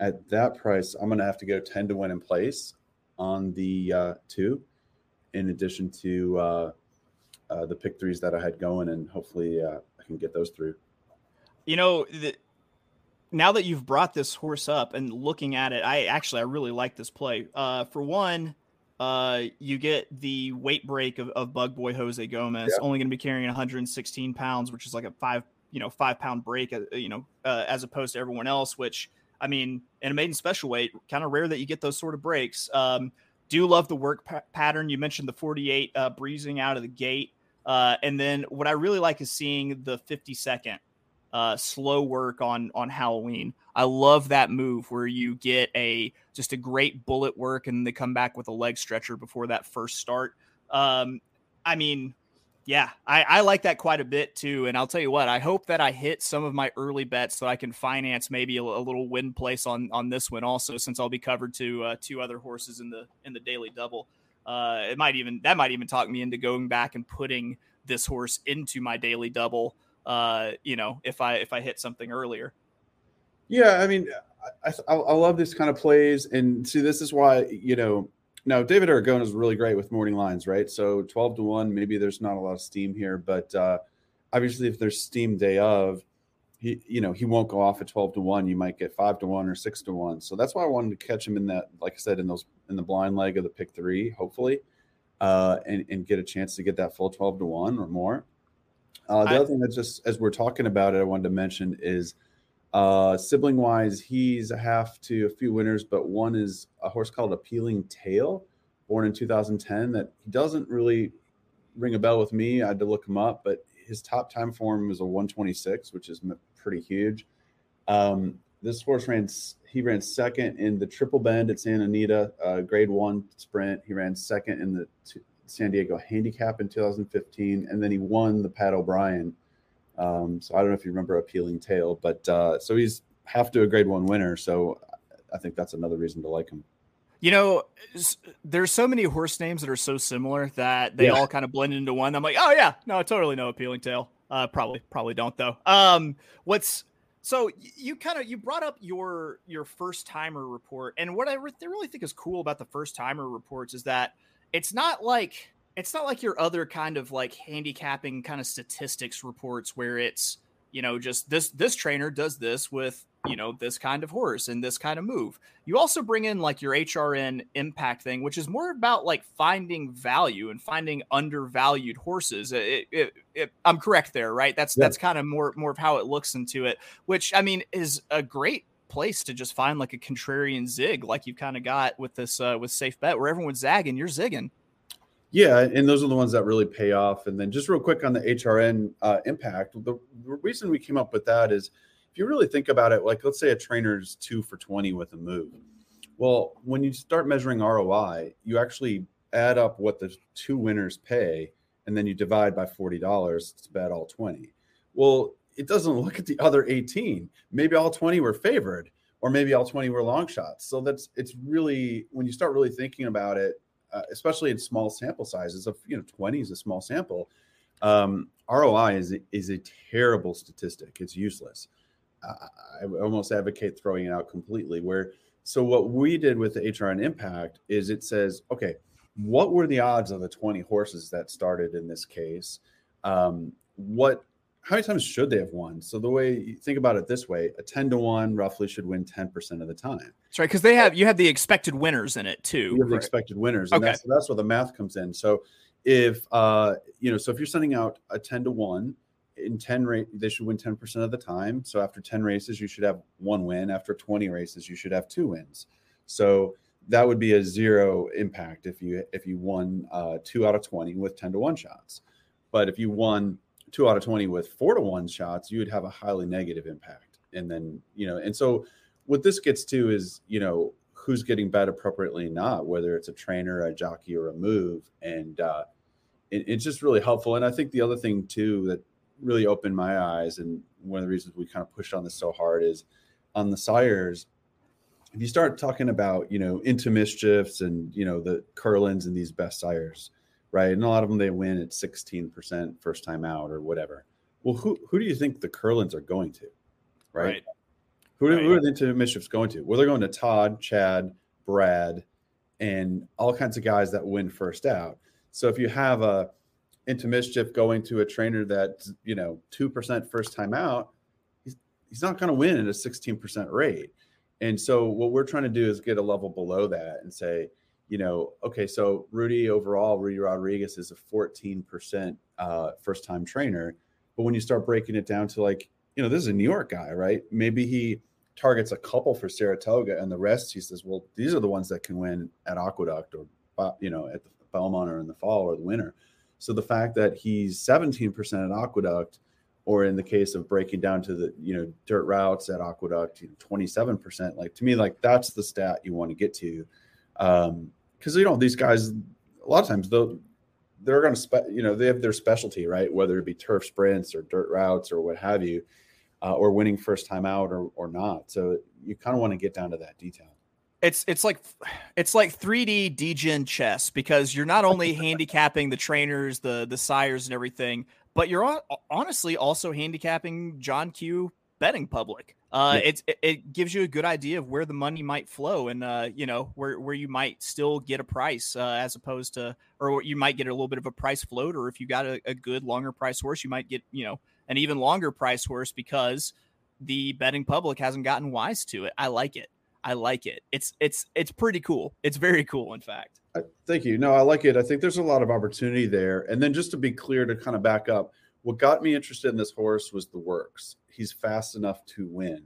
at that price, I'm going to have to go 10 to win in place on the uh, two, in addition to uh, uh, the pick threes that I had going. And hopefully uh, I can get those through. You know, the, now that you've brought this horse up and looking at it, I actually I really like this play. Uh, for one, uh, you get the weight break of, of Bug Boy Jose Gomez, yeah. only going to be carrying 116 pounds, which is like a five, you know, five pound break, uh, you know, uh, as opposed to everyone else. Which I mean, in a maiden special weight, kind of rare that you get those sort of breaks. Um, do love the work p- pattern. You mentioned the 48 uh, breezing out of the gate, uh, and then what I really like is seeing the 50 second uh, slow work on on Halloween. I love that move where you get a just a great bullet work and they come back with a leg stretcher before that first start. Um, I mean, yeah, I, I like that quite a bit too. And I'll tell you what, I hope that I hit some of my early bets so I can finance maybe a, a little win place on on this one also, since I'll be covered to uh, two other horses in the in the daily double. Uh, it might even that might even talk me into going back and putting this horse into my daily double uh, you know, if I if I hit something earlier. Yeah, I mean, I, I, I love this kind of plays, and see, this is why you know. Now, David Aragona is really great with morning lines, right? So twelve to one, maybe there's not a lot of steam here, but uh, obviously, if there's steam day of, he you know he won't go off at 12 to 1 you might get 5 to 1 or 6 to 1 so that's why i wanted to catch him in that like i said in those in the blind leg of the pick three hopefully uh and, and get a chance to get that full 12 to 1 or more. Uh, the I, other thing that just as we're talking about it, I wanted to mention is uh, sibling wise, he's a half to a few winners, but one is a horse called Appealing Tale, born in 2010. That he doesn't really ring a bell with me. I had to look him up, but his top time form was a 126, which is pretty huge. Um, this horse ran he ran second in the triple bend at Santa Anita, uh, grade one sprint. He ran second in the San Diego Handicap in 2015, and then he won the Pat O'Brien. Um, so I don't know if you remember Appealing Tale, but uh, so he's half to a Grade One winner. So I think that's another reason to like him. You know, there's so many horse names that are so similar that they yeah. all kind of blend into one. I'm like, oh yeah, no, I totally know Appealing Tale. Uh, probably, probably don't though. Um, what's so you kind of you brought up your your first timer report, and what I re- really think is cool about the first timer reports is that it's not like it's not like your other kind of like handicapping kind of statistics reports where it's you know just this this trainer does this with you know this kind of horse and this kind of move you also bring in like your hrn impact thing which is more about like finding value and finding undervalued horses it, it, it, i'm correct there right that's yeah. that's kind of more more of how it looks into it which i mean is a great place to just find like a contrarian zig, like you've kind of got with this uh, with safe bet, where everyone's zagging, you're zigging. Yeah, and those are the ones that really pay off. And then just real quick on the HRN uh, impact, the, reason we came up with that is if you really think about it, like let's say a trainer's two for 20 with a move. Well, when you start measuring ROI, you actually add up what the two winners pay, and then you divide by $40 to bet all 20. Well, it doesn't look at the other 18. Maybe all 20 were favored, or maybe all 20 were long shots. So that's it's really when you start really thinking about it, uh, especially in small sample sizes of you know 20 is a small sample. Um, ROI is is a terrible statistic. It's useless. I, almost advocate throwing it out completely. Where so what we did with the HRN impact is it says, okay, what were the odds of the 20 horses that started in this case? Um, what how many times should they have won? So the way you think about it this way, a 10 to 1 roughly should win 10% of the time. That's right, because they have you have the expected winners in it too. You have the expected winners. And Okay. that's that's where the math comes in. So if uh you know, so if you're sending out a 10 to 1 in 10 rate, they should win 10% of the time. So after 10 races, you should have one win. After 20 races, you should have two wins. So that would be a zero impact if you if you won uh, two out of 20 with 10 to 1 shots. But if you won two out of 20 with four to one shots, you would have a highly negative impact. And then, you know, and so what this gets to is, you know, who's getting bet appropriately not, whether it's a trainer, a jockey, or a move. And uh, it, it's just really helpful. And I think the other thing too that really opened my eyes, and one of the reasons we kind of pushed on this so hard is on the sires. If you start talking about, you know, into mischiefs and you know the Curlins and these best sires, right? And a lot of them they win at 16% first time out or whatever. Well, who who do you think the Curlins are going to? Right. Right. Who, Right. who are the into mischiefs going to? Well, they're going to Todd, Chad, Brad, and all kinds of guys that win first out. So if you have a into mischief going to a trainer that's you know two percent first time out, he's he's not going to win at a sixteen percent rate. And so what we're trying to do is get a level below that and say, you know, okay, so Rudy overall, Rudy Rodriguez is a fourteen percent uh, first time trainer, but when you start breaking it down to like, you know, this is a New York guy, right? Maybe he targets a couple for Saratoga, and the rest he says, well, these are the ones that can win at Aqueduct or uh, you know at the Belmont or in the fall or the winter. So the fact that he's 17% at Aqueduct, or in the case of breaking down to the you know dirt routes at Aqueduct, you know, 27%, like to me, like that's the stat you want to get to. Um, because you know, these guys a lot of times they'll they're gonna spe- you know, they have their specialty, right? Whether it be turf sprints or dirt routes or what have you, uh, or winning first time out or or not. So you kind of want to get down to that detail. it's it's like it's like 3D degen chess because you're not only handicapping the trainers, the the sires and everything, but you're hon- honestly also handicapping John Q betting public. Uh, Yeah. it's it, it gives you a good idea of where the money might flow and uh, you know where where you might still get a price uh, as opposed to or you might get a little bit of a price float or if you got a, a good longer price horse you might get you know an even longer price horse because the betting public hasn't gotten wise to it. I like it. I like it. It's it's it's pretty cool. It's very cool, in fact. I, thank you. No, I like it. I think there's a lot of opportunity there. And then just to be clear, to kind of back up, what got me interested in this horse was the works. He's fast enough to win.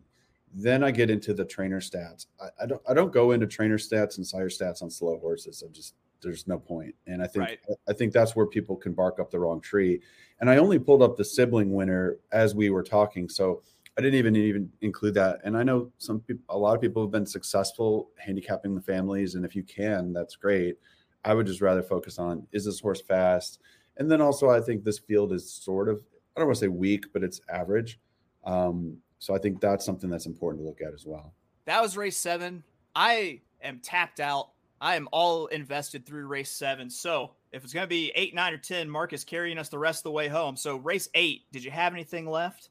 Then I get into the trainer stats. I, I don't I don't go into trainer stats and sire stats on slow horses. I just there's no point. And I think Right. I think that's where people can bark up the wrong tree. And I only pulled up the sibling winner as we were talking. So I didn't even even include that. And I know some people, a lot of people have been successful handicapping the families. And if you can, that's great. I would just rather focus on is this horse fast? And then also, I think this field is sort of, I don't want to say weak, but it's average. Um, so I think that's something that's important to look at as well. That was race seven. I am tapped out. I am all invested through race seven. So if it's going to be eight, nine, or ten, Mark is carrying us the rest of the way home. So race eight, did you have anything left?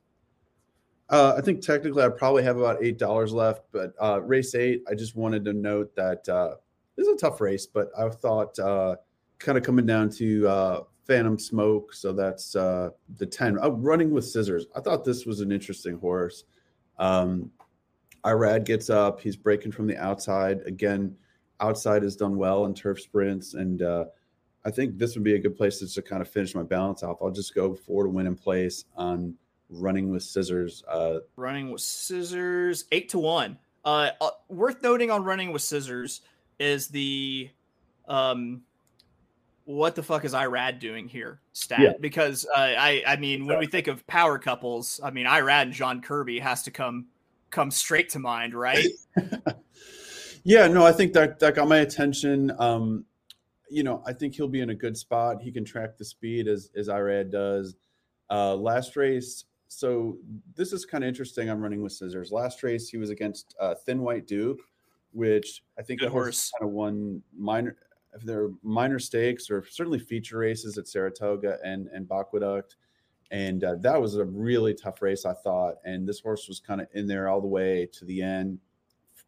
Uh, I think technically I probably have about eight dollars left, but uh, race eight, I just wanted to note that uh, this is a tough race, but I thought uh, kind of coming down to uh, Phantom Smoke, so that's uh, the ten. Oh, running with scissors. I thought this was an interesting horse. Um, Irad gets up, he's breaking from the outside again. Outside has done well in turf sprints, and uh, I think this would be a good place to just kind of finish my balance off. I'll just go four to win in place on running with scissors. Uh, Running with scissors, eight to one. Uh, uh, worth noting on running with scissors is the um, what the fuck is Irad doing here stat? Yeah. Because uh, I I mean when we think of power couples, I mean Irad and John Kirby has to come come straight to mind, right? yeah, no, I think that that got my attention. Um, you know, I think he'll be in a good spot. He can track the speed as as Irad does. Uh, last race, so this is kind of interesting. I'm running with scissors. Last race, he was against uh, Thin White Duke, which I think Good the horse horse. kind of won minor. If there are minor stakes or certainly feature races at Saratoga and and Baqueduct, and uh, that was a really tough race, I thought. And this horse was kind of in there all the way to the end,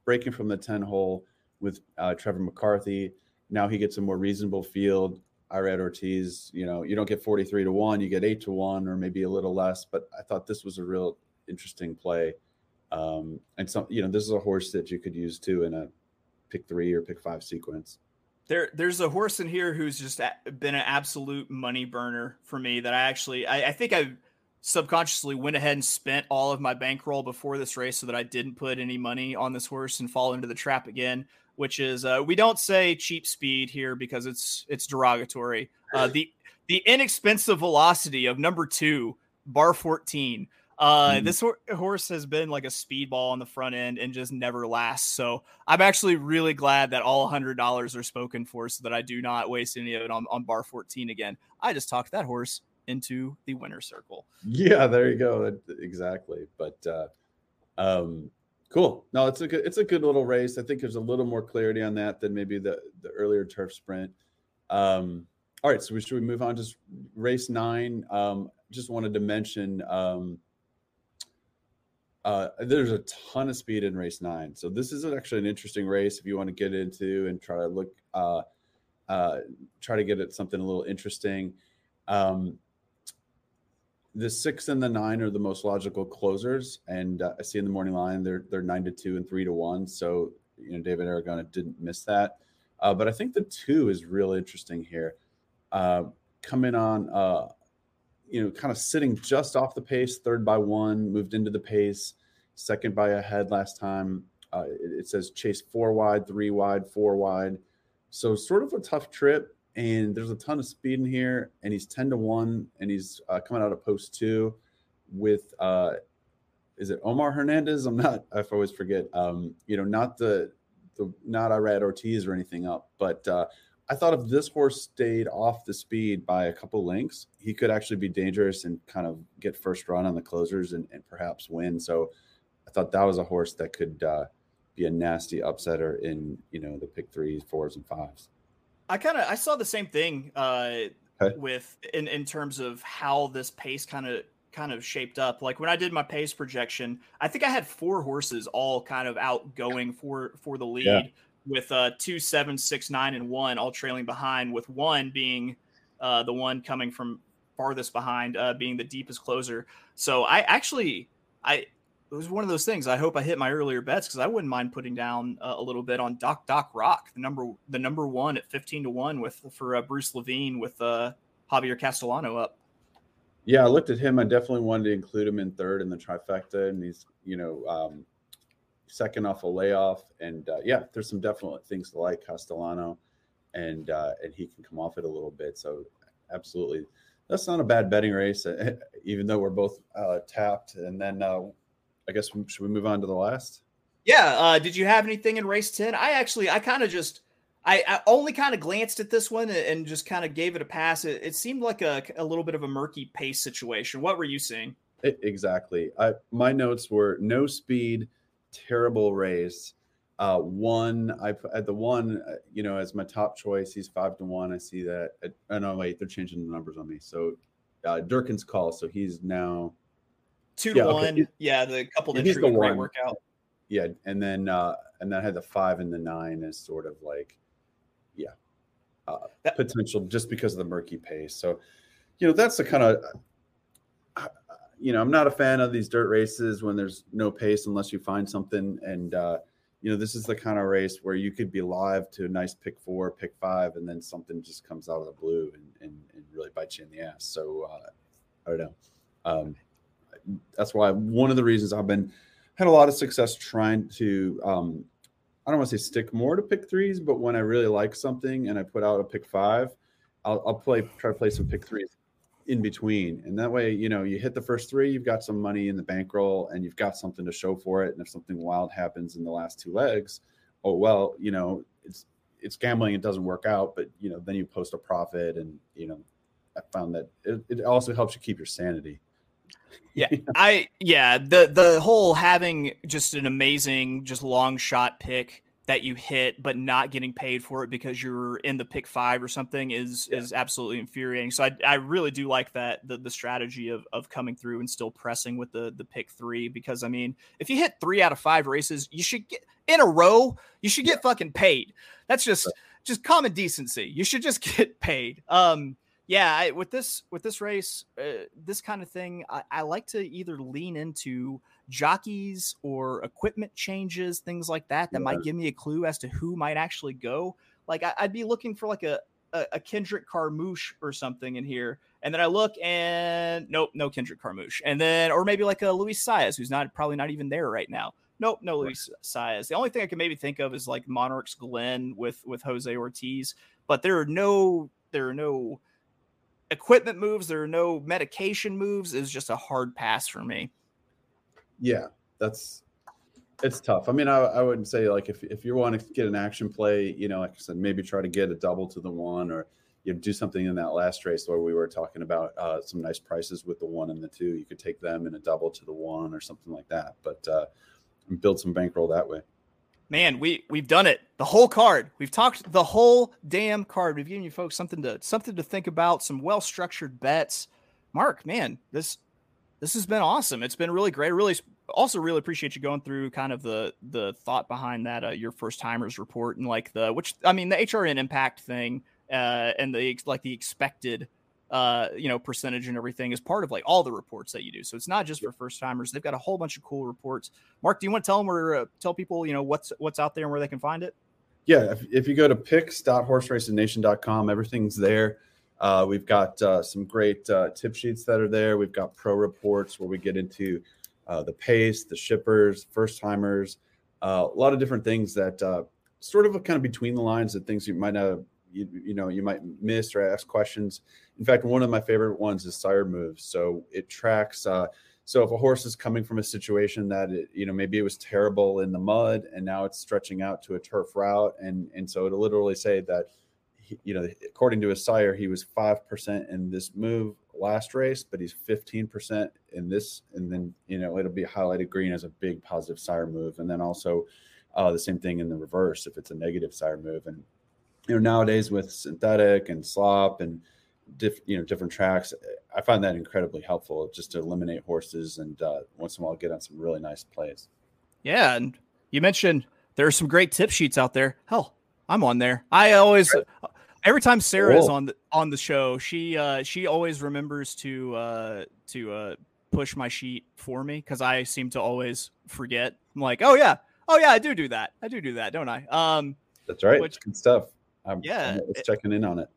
breaking from the ten hole with uh, Trevor McCarthy. Now he gets a more reasonable field. Irad Ortiz, you know, you don't get 43 to 1, you get 8 to 1 or maybe a little less, but I thought this was a real interesting play. Um, and some, you know, this is a horse that you could use too in a pick 3 or pick 5 sequence. There, there's a horse in here who's just been an absolute money burner for me that I actually, I, I think I subconsciously went ahead and spent all of my bankroll before this race so that I didn't put any money on this horse and fall into the trap again which is uh, we don't say cheap speed here because it's it's derogatory. Uh, the the inexpensive velocity of number two, bar fourteen. Uh, mm. This horse has been like a speedball on the front end and just never lasts. So I'm actually really glad that all hundred dollars are spoken for, so that I do not waste any of it on, on bar 14 again. I just talked that horse into the winner circle. Yeah, there you go. Exactly. But uh, um, Cool. No, it's a good it's a good little race. I think there's a little more clarity on that than maybe the the earlier turf sprint. Um, all right, so we should we move on to race nine. Um, just wanted to mention um, uh, there's a ton of speed in race nine. So this is actually an interesting race if you want to get into and try to look uh, uh, try to get at something a little interesting. Um, the six and the nine are the most logical closers, and uh, I see in the morning line they're they're nine to two and three to one. So you know David Aragona didn't miss that, uh, but I think the two is real interesting here. Uh, coming on, uh, you know, kind of sitting just off the pace, third by one, moved into the pace, second by a head last time. Uh, it, it says chase four wide, three wide, four wide. So sort of a tough trip and there's a ton of speed in here and he's 10 to 1 and he's uh, coming out of post 2 with uh is it Omar Hernandez I'm not I always forget um you know not the the not Irad Ortiz or anything up but uh I thought if this horse stayed off the speed by a couple lengths he could actually be dangerous and kind of get first run on the closers and, and perhaps win so I thought that was a horse that could uh be a nasty upsetter in you know the pick threes fours and fives I kind of I saw the same thing uh, okay. with in in terms of how this pace kind of kind of shaped up. Like when I did my pace projection, I think I had four horses all kind of outgoing for for the lead yeah. With uh two, seven, six, nine, and one all trailing behind, with one being uh the one coming from farthest behind, uh being the deepest closer. So I actually I it was one of those things. I hope I hit my earlier bets because I wouldn't mind putting down uh, a little bit on Doc Doc Rock, the number the number one at fifteen to one with for uh, Bruce Levine with uh, Javier Castellano up. Yeah, I looked at him. I definitely wanted to include him in third in the trifecta, and he's you know um, second off a layoff. And uh, yeah, there's some definite things to like Castellano, and uh, and he can come off it a little bit. So absolutely, that's not a bad betting race, even though we're both uh, tapped. And then uh, I guess should we move on to the last? Yeah. Uh, did you have anything in race 10? I actually, I kind of just, I, I, only kind of glanced at this one and just kind of gave it a pass. It, it seemed like a, a, little bit of a murky pace situation. What were you seeing? It, exactly. I, my notes were no speed, terrible race. Uh, one, I at the one, uh, you know, as my top choice, he's five to one. I see that. oh no, wait, they're changing the numbers on me. So uh, Durkin's call. So he's now two to yeah, one. Okay. Yeah, the couple that treat great workout. Yeah, and then uh and then I had the five and the nine as sort of like, yeah, uh, that, potential just because of the murky pace. So, you know, that's the kind of, uh, you know, I'm not a fan of these dirt races when there's no pace unless you find something. And uh, you know, this is the kind of race where you could be live to a nice pick four, pick five, and then something just comes out of the blue and and, and really bites you in the ass. So uh, I don't know. Um, that's why one of the reasons I've been had a lot of success trying to um, I don't want to say stick more to pick threes, but when I really like something and I put out a pick five, I'll, I'll play try to play some pick threes in between, and that way you know you hit the first three, you've got some money in the bankroll, and you've got something to show for it. And if something wild happens in the last two legs, oh well, you know it's it's gambling. It doesn't work out, but you know then you post a profit, and you know I found that it, it also helps you keep your sanity yeah, I yeah the the whole having just an amazing just long shot pick that you hit but not getting paid for it because you're in the pick five or something is yeah. is absolutely infuriating. So I, I really do like that the the strategy of of coming through and still pressing with the the pick three because I mean if you hit three out of five races you should get in a row you should get yeah. fucking paid. That's just just common decency. You should just get paid. Um, yeah, I, with this with this race, uh, this kind of thing, I, I, like to either lean into jockeys or equipment changes, things like that, that yeah. might give me a clue as to who might actually go. Like I, would be looking for like a, a, a Kendrick Carmouche or something in here, and then I look and nope, no Kendrick Carmouche, and then or maybe like a Luis Saez, who's not probably not even there right now. Nope, no Luis Saez. The only thing I can maybe think of is like Monarchs Glen with with Jose Ortiz, but there are no there are no equipment moves, there are no medication moves. Is just a hard pass for me. Yeah, that's it's tough. I mean, I, I wouldn't say like if if you want to get an action play, you know, like I said, maybe try to get a double to the one or you know, do something in that last race where we were talking about uh, some nice prices with the one and the two. You could take them in a double to the one or something like that. But uh, build some bankroll that way. Man, we we've done it. The whole card. We've talked the whole damn card. We've given you folks something to something to think about, some well structured bets. Mark, man, this this has been awesome. It's been really great. Really also really appreciate you going through kind of the the thought behind that uh, your first timers report and like the which I mean the HRN impact thing uh, and the like the expected uh, you know, percentage and everything is part of like all the reports that you do. So it's not just for first timers. They've got a whole bunch of cool reports. Mark, do you want to tell them where uh, tell people you know what's what's out there and where they can find it? Yeah, if, if you go to picks.horseracingnation.com, everything's there. Uh, we've got uh, some great uh, tip sheets that are there. We've got pro reports where we get into uh, the pace, the shippers, first timers, uh, a lot of different things that uh, sort of kind of between the lines of things you might not you, you know you might miss or ask questions. In fact, one of my favorite ones is sire moves. So it tracks. So if a horse is coming from a situation that it, you know maybe it was terrible in the mud and now it's stretching out to a turf route, and and so it'll literally say that you know according to his sire he was five percent in this move last race, but he's fifteen percent in this, and then you know it'll be highlighted green as a big positive sire move, and then also. Uh, the same thing in the reverse if it's a negative sire move. And you know nowadays with synthetic and slop and diff, you know different tracks i find that incredibly helpful just to eliminate horses and uh, once in a while get on some really nice plays. Yeah and you mentioned there are some great tip sheets out there. Hell i'm on there. I always every time sarah cool. is on the on the show she uh she always remembers to uh to uh push my sheet for me because i seem to always forget i'm like oh yeah oh yeah i do do that i do do that don't i um that's right which, good stuff I'm, yeah, I'm it, checking in on it.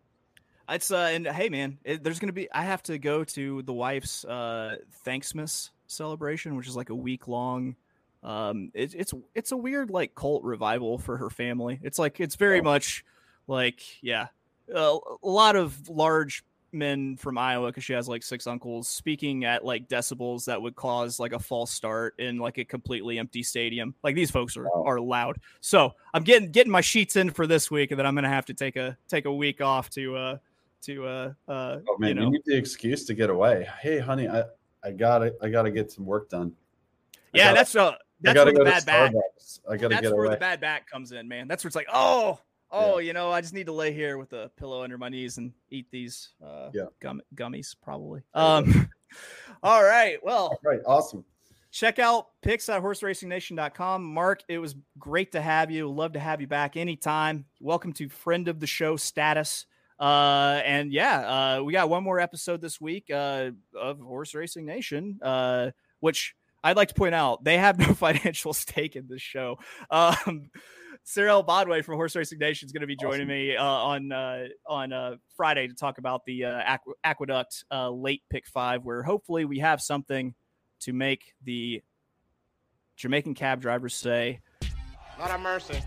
It's uh, and hey, man, it, there's gonna be. I have to go to the wife's uh Thanksmas celebration, which is like a week long. Um, it, it's it's a weird like cult revival for her family. It's like it's very oh. much like yeah, a, a lot of large men from Iowa because she has like six uncles speaking at like decibels that would cause like a false start in like a completely empty stadium. Like these folks are, wow. are loud. So I'm getting getting my sheets in for this week, and then I'm gonna have to take a take a week off to uh to uh uh oh man, you, know. you need the excuse to get away. Hey honey, I I gotta I gotta get some work done. yeah, gotta, that's uh that's where the bad back. I gotta that's get where away. the bad back comes in, man. That's where it's like, oh, oh, yeah. you know, I just need to lay here with a pillow under my knees and eat these uh, yeah. gum- gummies, probably. Um, all right. Well, all right. Awesome. Check out picks at horseracingnation.com. Mark, it was great to have you. Love to have you back anytime. Welcome to friend of the show status. Uh, and yeah, uh, we got one more episode this week uh, of Horse Racing Nation, uh, which I'd like to point out they have no financial stake in this show. Um, Cyril Bodway from Horse Racing Nation is going to be joining awesome. me uh, on uh, on uh, Friday to talk about the uh, Aqu- Aqueduct uh, late pick five, where hopefully we have something to make the Jamaican cab drivers say, "Not a mercy."